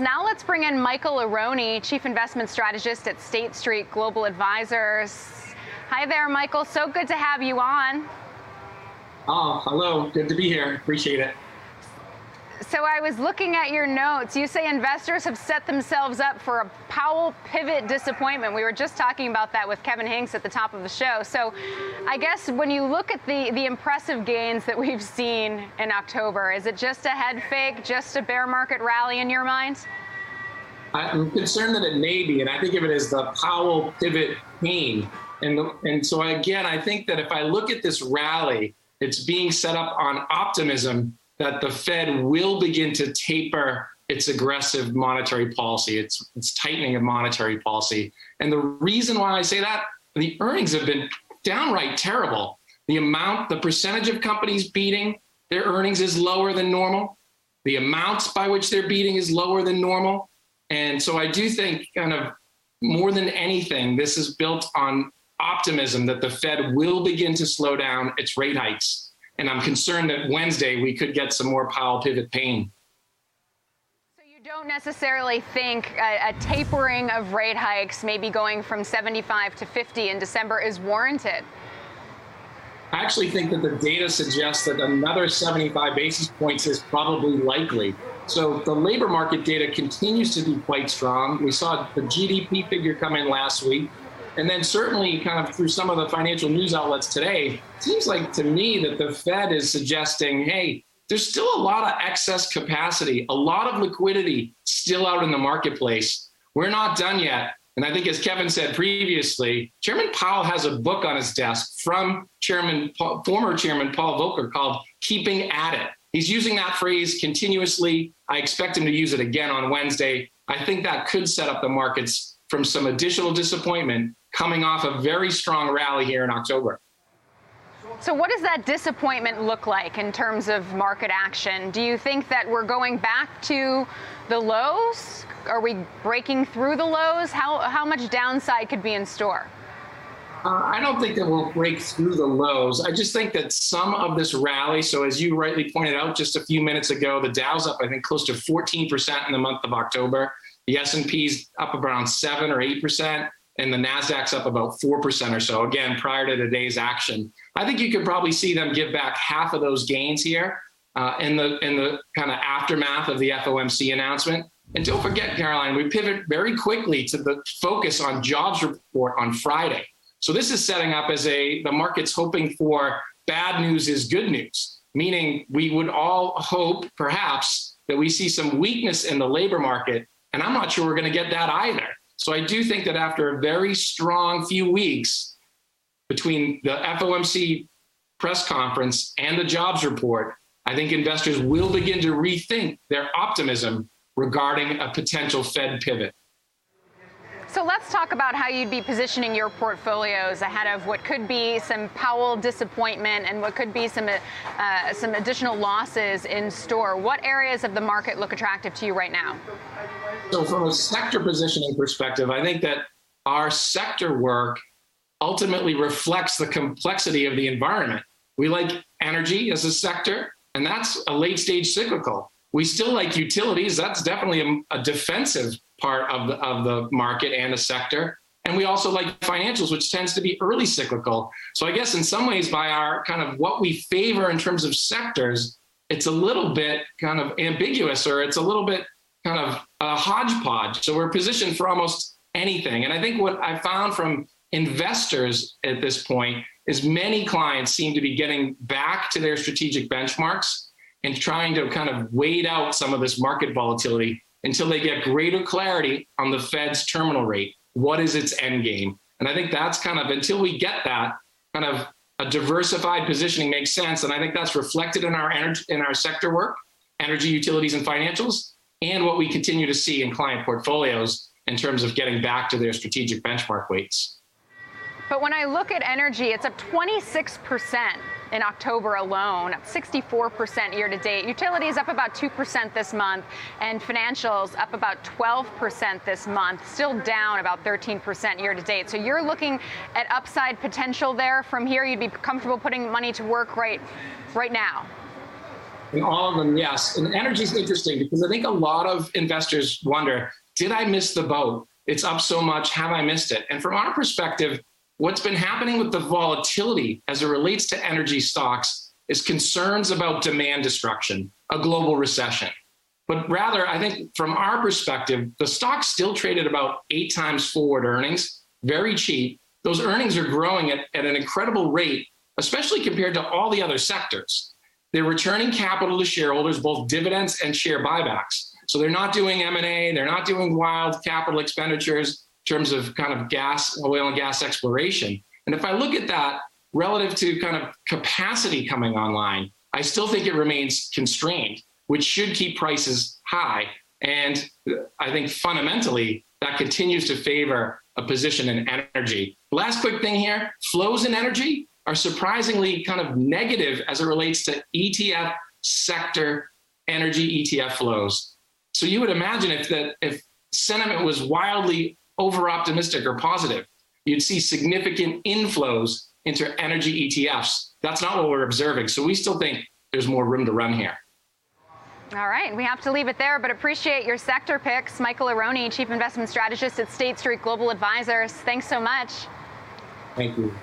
Now let's bring in Michael Arone, Chief Investment Strategist at State Street Global Advisors. Hi there, Michael. So good to have you on. Oh, hello. Good to be here. Appreciate it. So I was looking at your notes. You say investors have set themselves up for a Powell pivot disappointment. We were just talking about that with Kevin Hanks at the top of the show. So I guess when you look at the, the impressive gains that we've seen in October, is it just a head fake, just a bear market rally in your mind? I'm concerned that it may be, and I think of it as the Powell pivot pain. And, and so again, I think that if I look at this rally, it's being set up on optimism that the Fed will begin to taper its aggressive monetary policy, its, its tightening of monetary policy. And the reason why I say that, the earnings have been downright terrible. The amount, the percentage of companies beating their earnings is lower than normal. The amounts by which they're beating is lower than normal. And so I do think, kind of more than anything, this is built on optimism that the Fed will begin to slow down its rate hikes and I'm concerned that Wednesday we could get some more Powell pivot pain. So you don't necessarily think a, a, tapering of rate hikes, maybe going from 75 to 50 in December, is warranted? I actually think that the data suggests that another 75 basis points is probably likely. So the labor market data continues to be quite strong. We saw the GDP figure come in last week. And then certainly kind of through some of the financial news outlets today, seems like to me that the Fed is suggesting, hey, there's still a lot of excess capacity, a lot of liquidity still out in the marketplace. We're not done yet. And I think, as Kevin said previously, Chairman Powell has a book on his desk from Chairman, former Chairman Paul Volcker called Keeping at It. He's using that phrase continuously. I expect him to use it again on Wednesday. I think that could set up the markets from some additional disappointment coming off a very strong rally here in October. So, what does that disappointment look like in terms of market action? Do you think that we're going back to the lows? Are we breaking through the lows? How, how much downside could be in store? Uh, I don't think that we'll break through the lows. I just think that some of this rally, so as you rightly pointed out just a few minutes ago, the Dow's up, I think, close to 14% in the month of October. The S&P's up around 7 or 8% and the Nasdaq's up about 4% or so, again, prior to today's action. I think you could probably see them give back half of those gains here uh, in the, in the kind of aftermath of the FOMC announcement. And don't forget, Caroline, we pivot very quickly to the focus on jobs report on Friday. So this is setting up as a the market's hoping for bad news is good news, meaning we would all hope perhaps that we see some weakness in the labor market. And I'm not sure we're going to get that either. So I do think that after a very strong few weeks between the FOMC press conference and the jobs report, I think investors will begin to rethink their optimism regarding a potential Fed pivot. So let's talk about how you'd be positioning your portfolios ahead of what could be some Powell disappointment and what could be some uh, some additional losses in store. What areas of the market look attractive to you right now? So, from a sector positioning perspective, I think that our sector work ultimately reflects the complexity of the environment. We like energy as a sector, and that's a late stage cyclical. We still like utilities. That's definitely a, a defensive part of the, of the market and the sector. And we also like financials, which tends to be early cyclical. So I guess in some ways, by our kind of what we favor in terms of sectors, it's a little bit kind of ambiguous or it's a little bit kind of a hodgepodge. So we're positioned for almost anything. And I think what I found from investors at this point is many clients seem to be getting back to their strategic benchmarks and trying to kind of wait out some of this market volatility until they get greater clarity on the Fed's terminal rate. What is its end game? And I think that's kind of until we get that kind of a diversified positioning makes sense. And I think that's reflected in our energy, in our sector work, energy, utilities, and financials, and what we continue to see in client portfolios in terms of getting back to their strategic benchmark weights. But when I look at energy, it's up 26 percent in October alone, up 64% year to date. Utilities up about 2% this month, and financials up about 12% this month, still down about 13% year to date. So you're looking at upside potential there from here. You'd be comfortable putting money to work right, right now. In all of them, yes. And energy is interesting because I think a lot of investors wonder did I miss the boat? It's up so much. Have I missed it? And from our perspective, what's been happening with the volatility as it relates to energy stocks is concerns about demand destruction, a global recession. But rather, I think from our perspective, the stock still traded about eight times forward earnings, very cheap. Those earnings are growing at, at an incredible rate, especially compared to all the other sectors. They're returning capital to shareholders, both dividends and share buybacks. So they're not doing M&A, they're not doing wild capital expenditures in terms of kind of gas, oil and gas exploration. And if I look at that relative to kind of capacity coming online, I still think it remains constrained, which should keep prices high. And I think fundamentally that continues to favor a position in energy. Last quick thing here flows in energy are surprisingly kind of negative as it relates to ETF sector energy ETF flows. So you would imagine if that if sentiment was wildly over optimistic or positive, you'd see significant inflows into energy ETFs. That's not what we're observing. So we still think there's more room to run here. All right, we have to leave it there, but appreciate your sector picks. Michael Arone, Chief Investment Strategist at State Street Global Advisors. Thanks so much. Thank you.